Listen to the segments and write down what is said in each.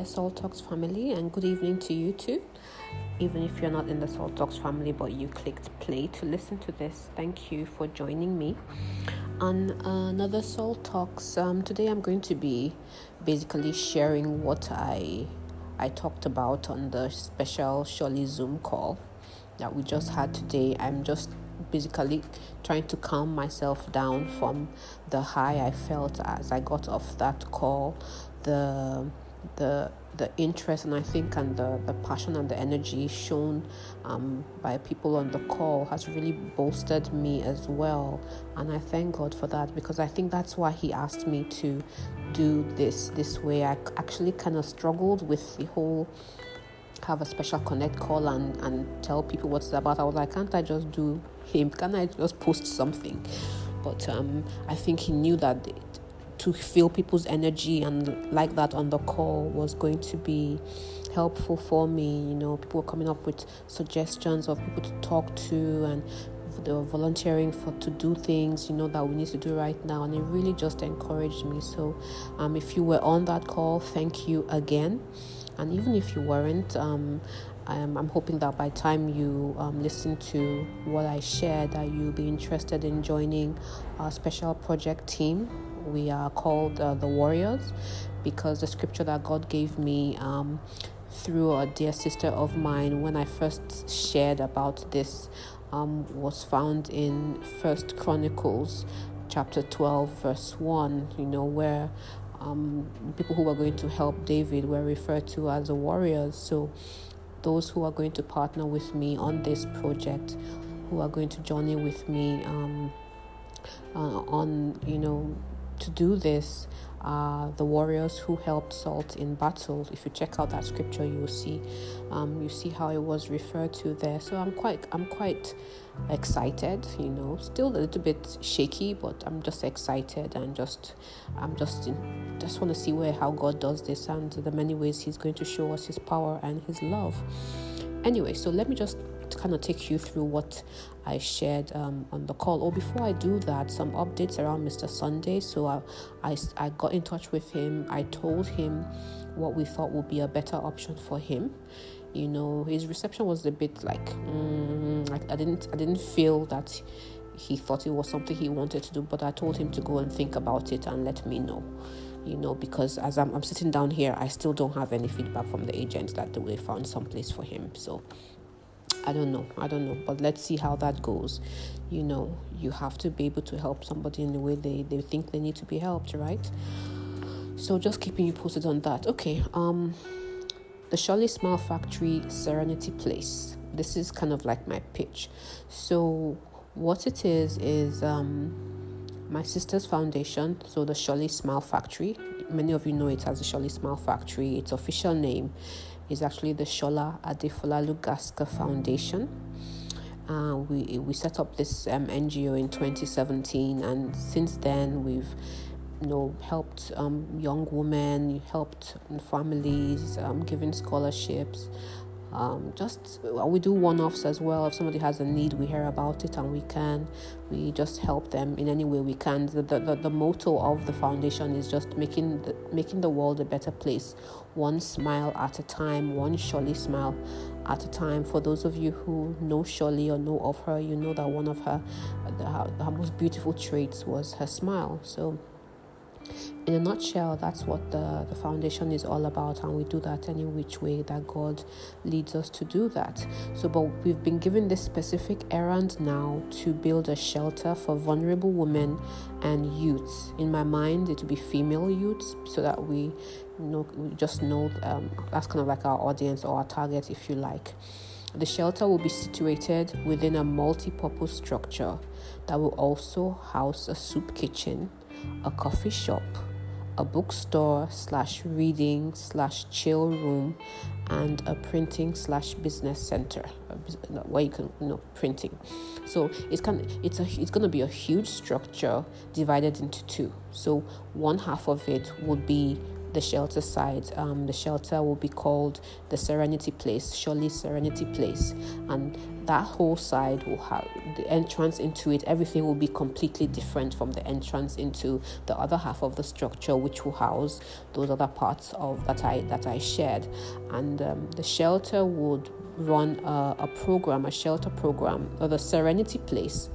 dear Soul Talks family, and good evening to you too. Even if you're not in the Soul Talks family, but you clicked play to listen to this, thank you for joining me on another Soul Talks. Um, today, I'm going to be basically sharing what I I talked about on the special Sholly Zoom call that we just had today. I'm just basically trying to calm myself down from the high I felt as I got off that call, the the the interest and I think and the, the passion and the energy shown um, by people on the call has really bolstered me as well and I thank God for that because I think that's why he asked me to do this this way I actually kind of struggled with the whole have a special connect call and, and tell people what it's about. I was like, can't I just do him? Can I just post something? But um, I think he knew that to feel people's energy and like that on the call was going to be helpful for me. You know, people were coming up with suggestions of people to talk to and they were volunteering for to do things you know that we need to do right now and it really just encouraged me so um, if you were on that call thank you again and even if you weren't, um, I'm, I'm, hoping that by time you um, listen to what I shared, that you'll be interested in joining our special project team. We are called uh, the Warriors because the scripture that God gave me um, through a dear sister of mine when I first shared about this um, was found in First Chronicles chapter 12 verse 1 you know where um, people who were going to help David were referred to as the warriors. So, those who are going to partner with me on this project, who are going to journey with me um, uh, on, you know, to do this, the warriors who helped Salt in battle. If you check out that scripture, you will see, um, you see how it was referred to there. So I'm quite, I'm quite excited. You know, still a little bit shaky, but I'm just excited and just, I'm just, in, just want to see where how God does this and the many ways He's going to show us His power and His love. Anyway, so let me just kind of take you through what I shared um, on the call. Or oh, before I do that, some updates around Mr. Sunday. So I, I, I got in touch with him. I told him what we thought would be a better option for him. You know, his reception was a bit like, mm, like I didn't, I didn't feel that he thought it was something he wanted to do. But I told him to go and think about it and let me know you know, because as I'm, I'm sitting down here, I still don't have any feedback from the agents that they found some place for him. So I don't know. I don't know. But let's see how that goes. You know, you have to be able to help somebody in the way they, they think they need to be helped, right? So just keeping you posted on that. Okay. Um the Sholly Smile Factory Serenity Place. This is kind of like my pitch. So what it is is um my sister's foundation, so the Sholly Smile Factory. Many of you know it as the Sholly Smile Factory. Its official name is actually the Shola Adefolalu Gaska Foundation. Uh, we we set up this um, NGO in 2017, and since then we've you know helped um, young women, helped families, um, given scholarships, um, just we do one-offs as well. If somebody has a need we hear about it and we can we just help them in any way we can. The, the, the motto of the foundation is just making the, making the world a better place. One smile at a time one Sholly smile at a time. For those of you who know Sholly or know of her you know that one of her, her, her most beautiful traits was her smile. So in a nutshell, that's what the, the foundation is all about, and we do that any which way that God leads us to do that. So, but we've been given this specific errand now to build a shelter for vulnerable women and youths. In my mind, it would be female youths, so that we know we just know um, that's kind of like our audience or our target, if you like. The shelter will be situated within a multi purpose structure that will also house a soup kitchen a coffee shop, a bookstore slash reading slash chill room, and a printing slash business center where you can you know printing. So it's kind of, it's a it's going to be a huge structure divided into two. So one half of it would be the shelter side. Um, the shelter will be called the Serenity Place, Sholly Serenity Place, and that whole side will have the entrance into it. Everything will be completely different from the entrance into the other half of the structure, which will house those other parts of that I that I shared. And um, the shelter would run a, a program, a shelter program, or the Serenity Place.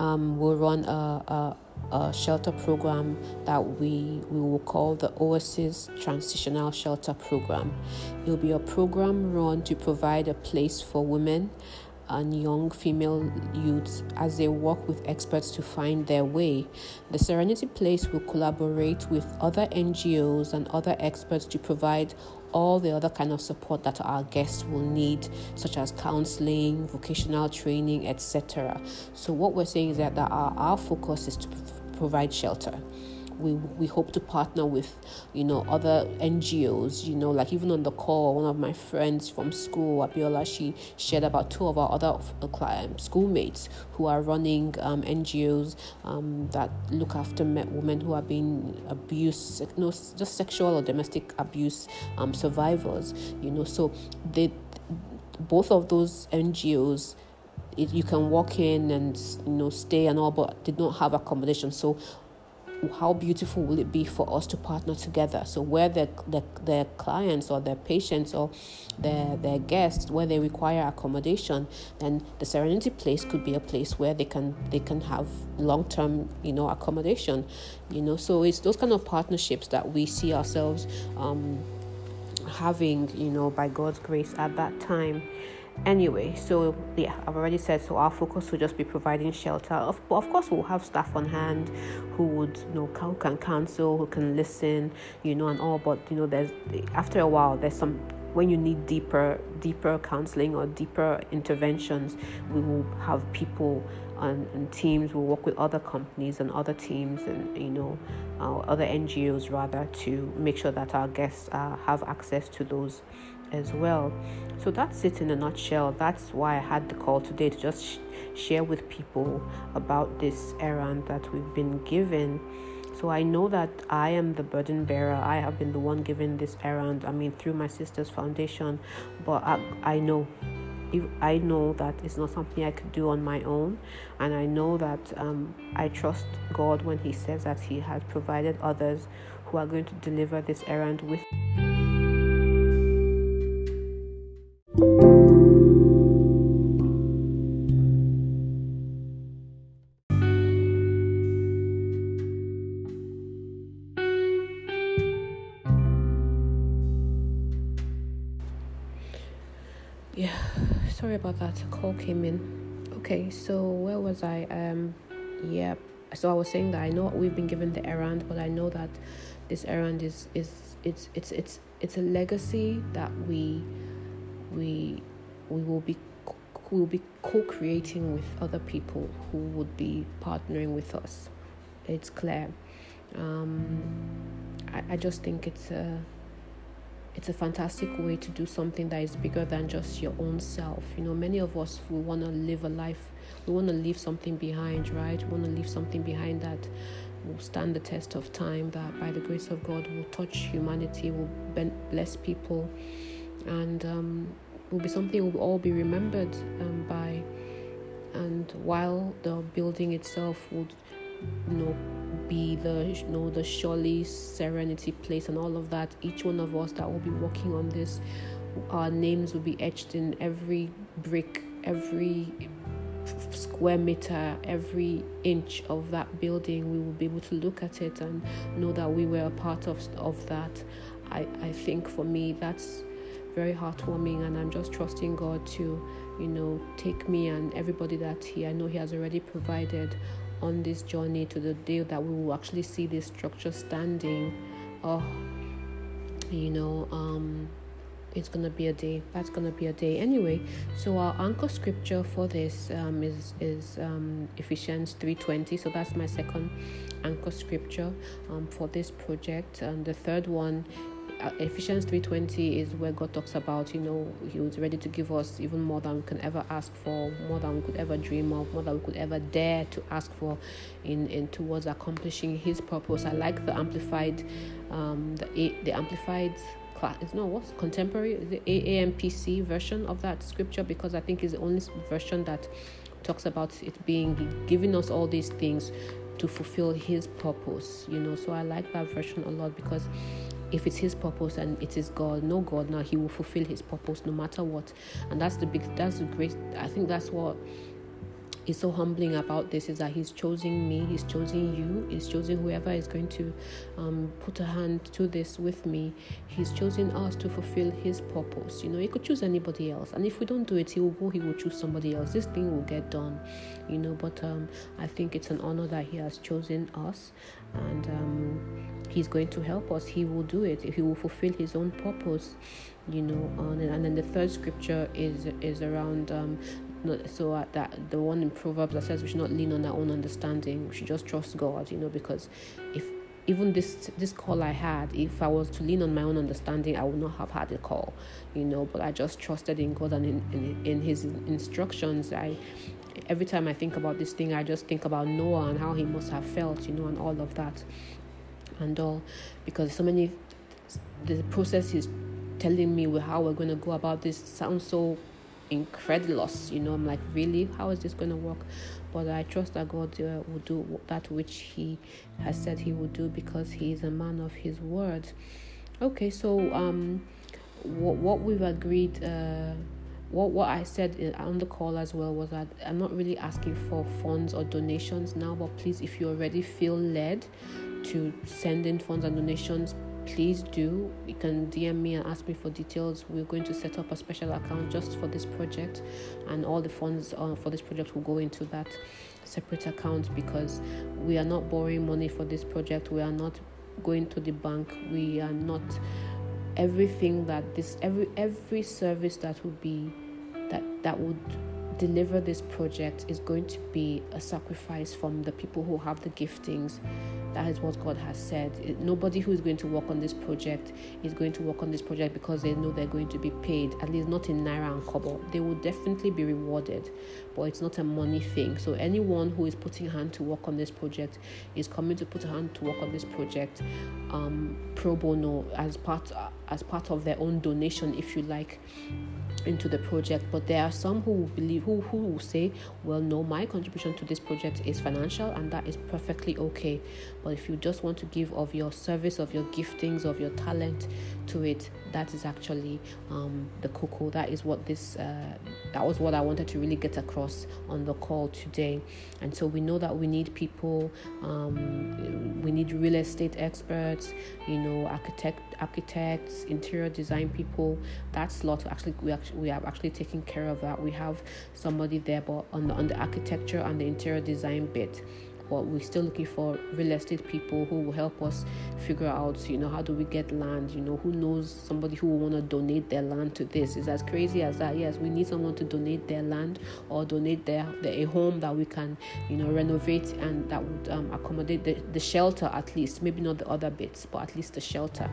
Um, will run a, a a shelter program that we, we will call the Oasis Transitional Shelter Program. It will be a program run to provide a place for women and young female youths as they work with experts to find their way. The Serenity Place will collaborate with other NGOs and other experts to provide all the other kind of support that our guests will need such as counseling vocational training etc so what we're saying is that, that our, our focus is to provide shelter. We we hope to partner with you know other NGOs you know like even on the call one of my friends from school Abiola she shared about two of our other um, schoolmates who are running um, NGOs um, that look after women who are being abused you know, just sexual or domestic abuse um, survivors you know. So they both of those NGOs it, you can walk in and you know stay and all, but did not have accommodation. So how beautiful will it be for us to partner together? So where the, the, their clients or their patients or their, their guests where they require accommodation then the serenity place could be a place where they can they can have long-term you know accommodation you know? So it's those kind of partnerships that we see ourselves um, having you know by god's grace at that time anyway so yeah i've already said so our focus will just be providing shelter. Of, of course we'll have staff on hand who would you know who can counsel who can listen you know and all but you know there's after a while there's some when you need deeper deeper counseling or deeper interventions we will have people and, and teams will work with other companies and other teams and you know uh, other ngos rather to make sure that our guests uh, have access to those as well. So that's it in a nutshell. That's why I had the call today to just sh- share with people about this errand that we've been given. So I know that I am the burden bearer. I have been the one given this errand. I mean, through my sister's foundation, but I, I know. If I know that it's not something I could do on my own, and I know that um, I trust God when He says that He has provided others who are going to deliver this errand with. Sorry about that. A call came in. Okay so where was i? Um yeah so i was saying that i know we've been given the errand but i know that this errand is is it's it's it's it's a legacy that we we we will be will be co-creating with other people who would be partnering with us. It's clear. Um, I, I just think it's a it's a fantastic way to do something that is bigger than just your own self. You know, many of us we want to live a life, we want to leave something behind, right? We want to leave something behind that will stand the test of time, that by the grace of God will touch humanity, will bless people, and um, will be something will all be remembered um, by. And while the building itself would, know, be the know the Sholly serenity place and all of that each one of us that will be working on this our names will be etched in every brick every square meter every inch of that building. We will be able to look at it and know that we were a part of of that. I i think for me that's very heartwarming and i'm just trusting god to you know take me and everybody that he i know he has already provided on this journey to the day that we will actually see this structure standing. Oh, you know, um, it's gonna be a day. That's gonna be a day anyway. So our anchor scripture for this um, is is um, Ephesians three twenty. So that's my second anchor scripture um, for this project, and the third one Ephesians 3:20 is where God talks about, you know, He was ready to give us even more than we can ever ask for, more than we could ever dream of, more than we could ever dare to ask for, in, in towards accomplishing His purpose. I like the amplified, um, the the amplified class. It's not what's contemporary, the AAMPC version of that scripture because I think it's the only version that talks about it being giving us all these things to fulfill His purpose. You know, so I like that version a lot because if it's his purpose and it is God, no God now, he will fulfill his purpose no matter what. And that's the big that's the great I think that's what is so humbling about this is that he's choosing me, he's choosing you, he's choosing whoever is going to um, put a hand to this with me. He's choosing us to fulfill his purpose. You know, he could choose anybody else, and if we don't do it, he will go, he will choose somebody else. This thing will get done, you know. But um, I think it's an honor that he has chosen us, and um, he's going to help us. He will do it. He will fulfill his own purpose you know and and then the third scripture is is around um, so that the one in Proverbs that says we should not lean on our own understanding. We should just trust God, you know, because if even this this call I had, if I was to lean on my own understanding, I would not have had a call, you know. But I just trusted in God and in, in, in His instructions. I every time I think about this thing, I just think about Noah and how he must have felt, you know, and all of that, and all, because so many the process is telling me how we're going to go about this sounds so incredulous. You know, I'm like, really? How is this going to work? But I trust that God uh, will do that which He has said He will do because He is a man of His word. Okay, so um, what what we've agreed. Uh, what what I said on the call as well was that I'm not really asking for funds or donations now, but please, if you already feel led to send in funds and donations, please do. You can DM me and ask me for details. We're going to set up a special account just for this project, and all the funds uh, for this project will go into that separate account because we are not borrowing money for this project. We are not going to the bank. We are not everything that this every every service that would be that that would deliver this project is going to be a sacrifice from the people who have the giftings that is what God has said. Nobody who is going to work on this project is going to work on this project because they know they're going to be paid, at least not in Naira and Kobo. They will definitely be rewarded, but it's not a money thing. So, anyone who is putting hand to work on this project is coming to put a hand to work on this project um, pro bono as part, as part of their own donation, if you like into the project. But there are some who believe who, who will say well no my contribution to this project is financial and that is perfectly okay. But if you just want to give of your service of your giftings of your talent to it that is actually um, the cocoa. That is what this uh, that was what i wanted to really get across on the call today. And so we know that we need people um, we need real estate experts you know architect architects interior design people. That slot actually we actually we have actually taken care of that. We have somebody there, but on the on the architecture and the interior design bit but we're still looking for real estate people who will help us figure out, you know, how do we get land? You know, who knows somebody who will want to donate their land to this? Is as crazy as that? Yes, we need someone to donate their land or donate their, their a home that we can, you know, renovate and that would um, accommodate the, the shelter at least. Maybe not the other bits, but at least the shelter.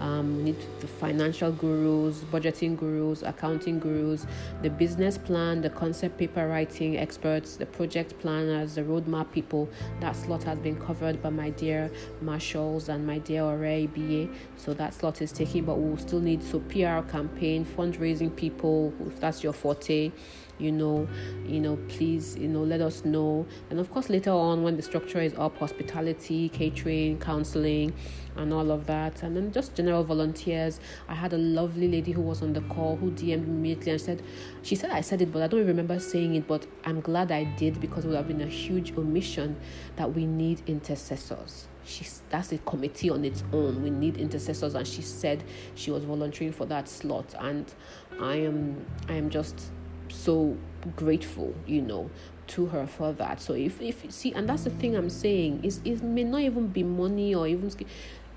Um, we need the financial gurus, budgeting gurus, accounting gurus, the business plan, the concept paper writing experts, the project planners, the roadmap people. That slot has been covered by my dear Marshals and my dear Ore BA. So that slot is taken, but we'll still need so PR campaign, fundraising people, if that's your forte you know you know please you know let us know. And of course later on when the structure is up hospitality catering counseling and all of that. And then just general volunteers. I had a lovely lady who was on the call who dm'd me immediately and said she said i said it but i don't remember saying it but i'm glad i did because it would have been a huge omission that we need intercessors. She's that's a committee on its own. We need intercessors and she said she was volunteering for that slot. And i am i am just so grateful, you know, to her for that. So if if see, and that's the thing I'm saying is it may not even be money or even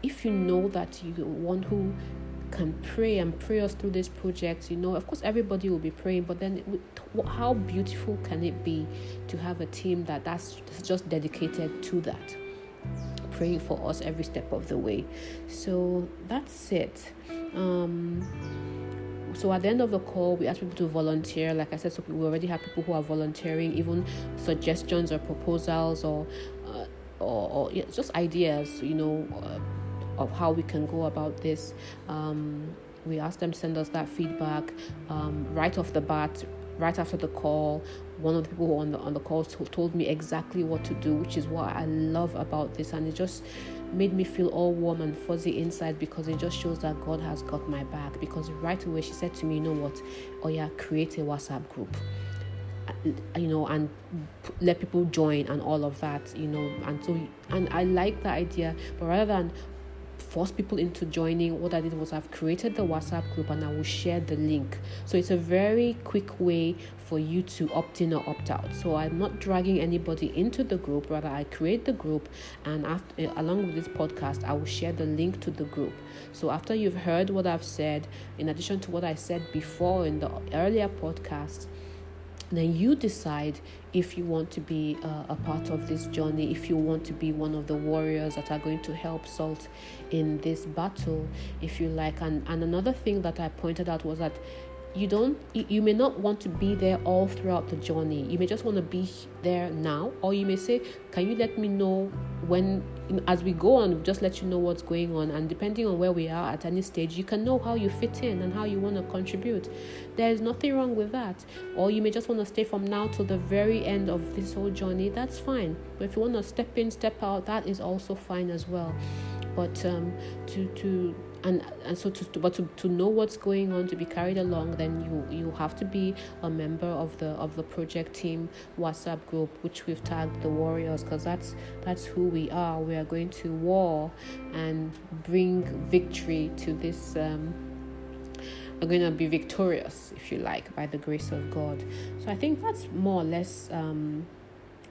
if you know that you one who can pray and pray us through this project you know of course everybody will be praying but then how beautiful can it be to have a team that that's just dedicated to that praying for us every step of the way. So that's it. Um, so at the end of the call, we ask people to volunteer. Like I said, so we already have people who are volunteering, even suggestions or proposals or uh, or, or yeah, just ideas, you know, uh, of how we can go about this. Um, we ask them to send us that feedback um, right off the bat right after the call, one of the people on the on the call told me exactly what to do, which is what I love about this, and it just made me feel all warm and fuzzy inside because it just shows that God has got my back. Because right away she said to me, "You know what? Oh yeah, create a WhatsApp group." Uh, you know and let people join and all of that you know and so and i like the idea but rather than force people into joining, what I did was I've created the WhatsApp group and I will share the link. So it's a very quick way for you to opt in or opt out. So I'm not dragging anybody into the group, rather, I create the group and after, eh, along with this podcast, I will share the link to the group. So after you've heard what I've said, in addition to what I said before in the earlier podcast, then you decide if you want to be uh, a part of this journey, if you want to be one of the warriors that are going to help Salt in this battle, if you like. And, and another thing that I pointed out was that you don't you may not want to be there all throughout the journey. You may just want to be there now. Or you may say can you let me know when as we go on just let you know what's going on. And depending on where we are at any stage you can know how you fit in and how you want to contribute. There is nothing wrong with that. Or you may just want to stay from now till the very end of this whole journey. That's fine. But if you want to step in step out that is also fine as well. But um, to to and and so to but to, to know what's going on to be carried along then you you have to be a member of the of the project team whatsapp group which we've tagged the warriors because that's that's who we are. We are going to war and bring victory to this um are going to be victorious if you like by the grace of god. So i think that's more or less um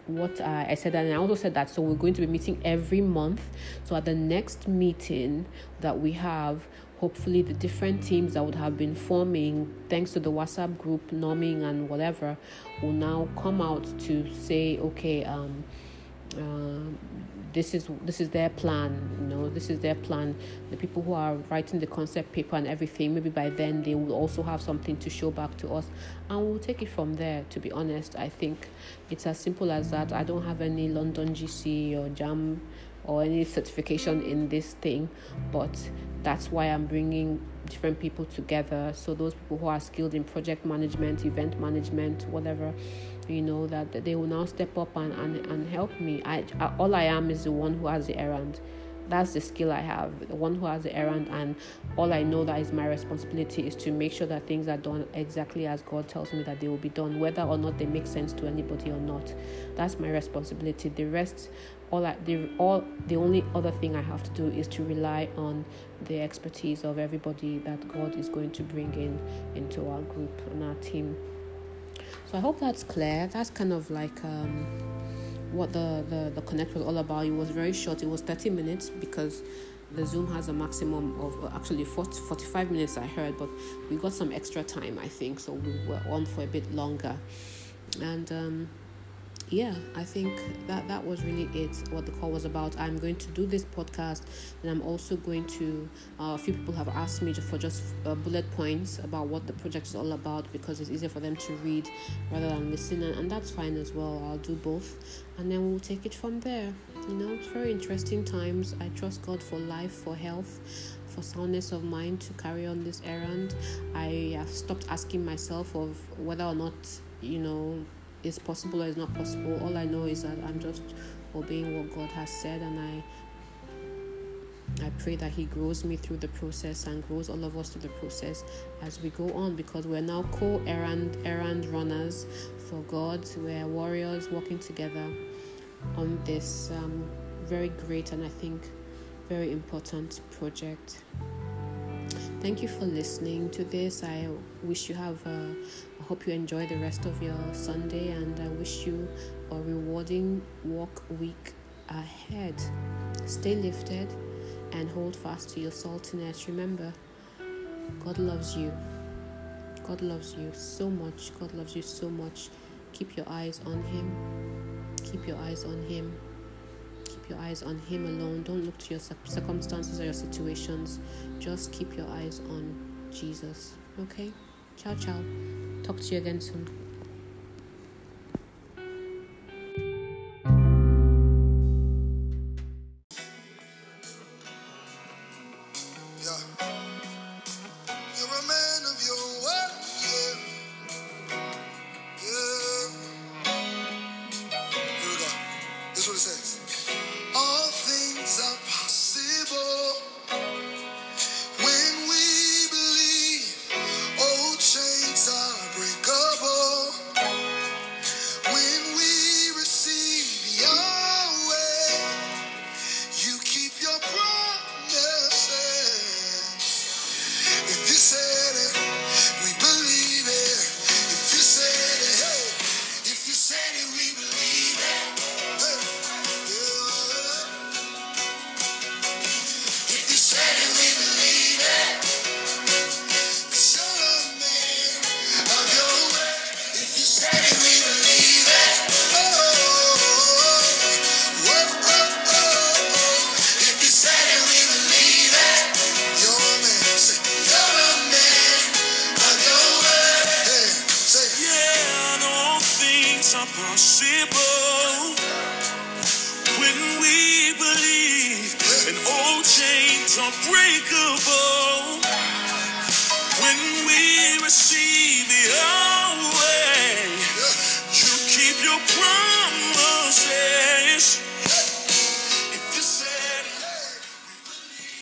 what I, I said and I also said that so we're going to be meeting every month. So at the next meeting that we have, hopefully the different teams that would have been forming thanks to the WhatsApp group norming and whatever will now come out to say, okay, um, uh, this is this is their plan you know this is their plan. The people who are writing the concept paper and everything maybe by then they will also have something to show back to us. And we'll take it from there to be honest. I think it's as simple as that. I don't have any london GCE or JAMB or any certification in this thing but that's why i'm bringing different people together so those people who are skilled in project management event management whatever you know that, that they will now step up and, and, and help me I, I all i am is the one who has the errand that's the skill I have, the one who has the errand, and all I know that is my responsibility is to make sure that things are done exactly as God tells me that they will be done, whether or not they make sense to anybody or not. That's my responsibility. The rest, all I, the all the only other thing I have to do is to rely on the expertise of everybody that God is going to bring in into our group and our team. So I hope that's clear. That's kind of like um, what the, the, the connect was all about. It was very short, it was 30 minutes because the Zoom has a maximum of actually 40, 45 minutes, I heard, but we got some extra time, I think, so we were on for a bit longer. And um, yeah, I think that that was really it. What the call was about. I'm going to do this podcast, and I'm also going to. Uh, a few people have asked me for just uh, bullet points about what the project is all about because it's easier for them to read rather than listen, and, and that's fine as well. I'll do both, and then we'll take it from there. You know, it's very interesting times. I trust God for life, for health, for soundness of mind to carry on this errand. I have stopped asking myself of whether or not you know is possible or is not possible. All I know is that I'm just obeying what God has said, and I I pray that He grows me through the process and grows all of us through the process as we go on because we're now co errand errand runners for God. We're warriors working together on this um, very great and I think very important project. Thank you for listening to this. I wish you have a hope you enjoy the rest of your Sunday and I wish you a rewarding walk week ahead. Stay lifted and hold fast to your saltiness. Remember, God loves you. God loves you so much. God loves you so much. Keep your eyes on Him. Keep your eyes on Him. keep your eyes on Him alone. Don't look to your circumstances or your situations. Just keep your eyes on Jesus. Okay? Ciao, ciao. Talk to you again soon. unbreakable when we receive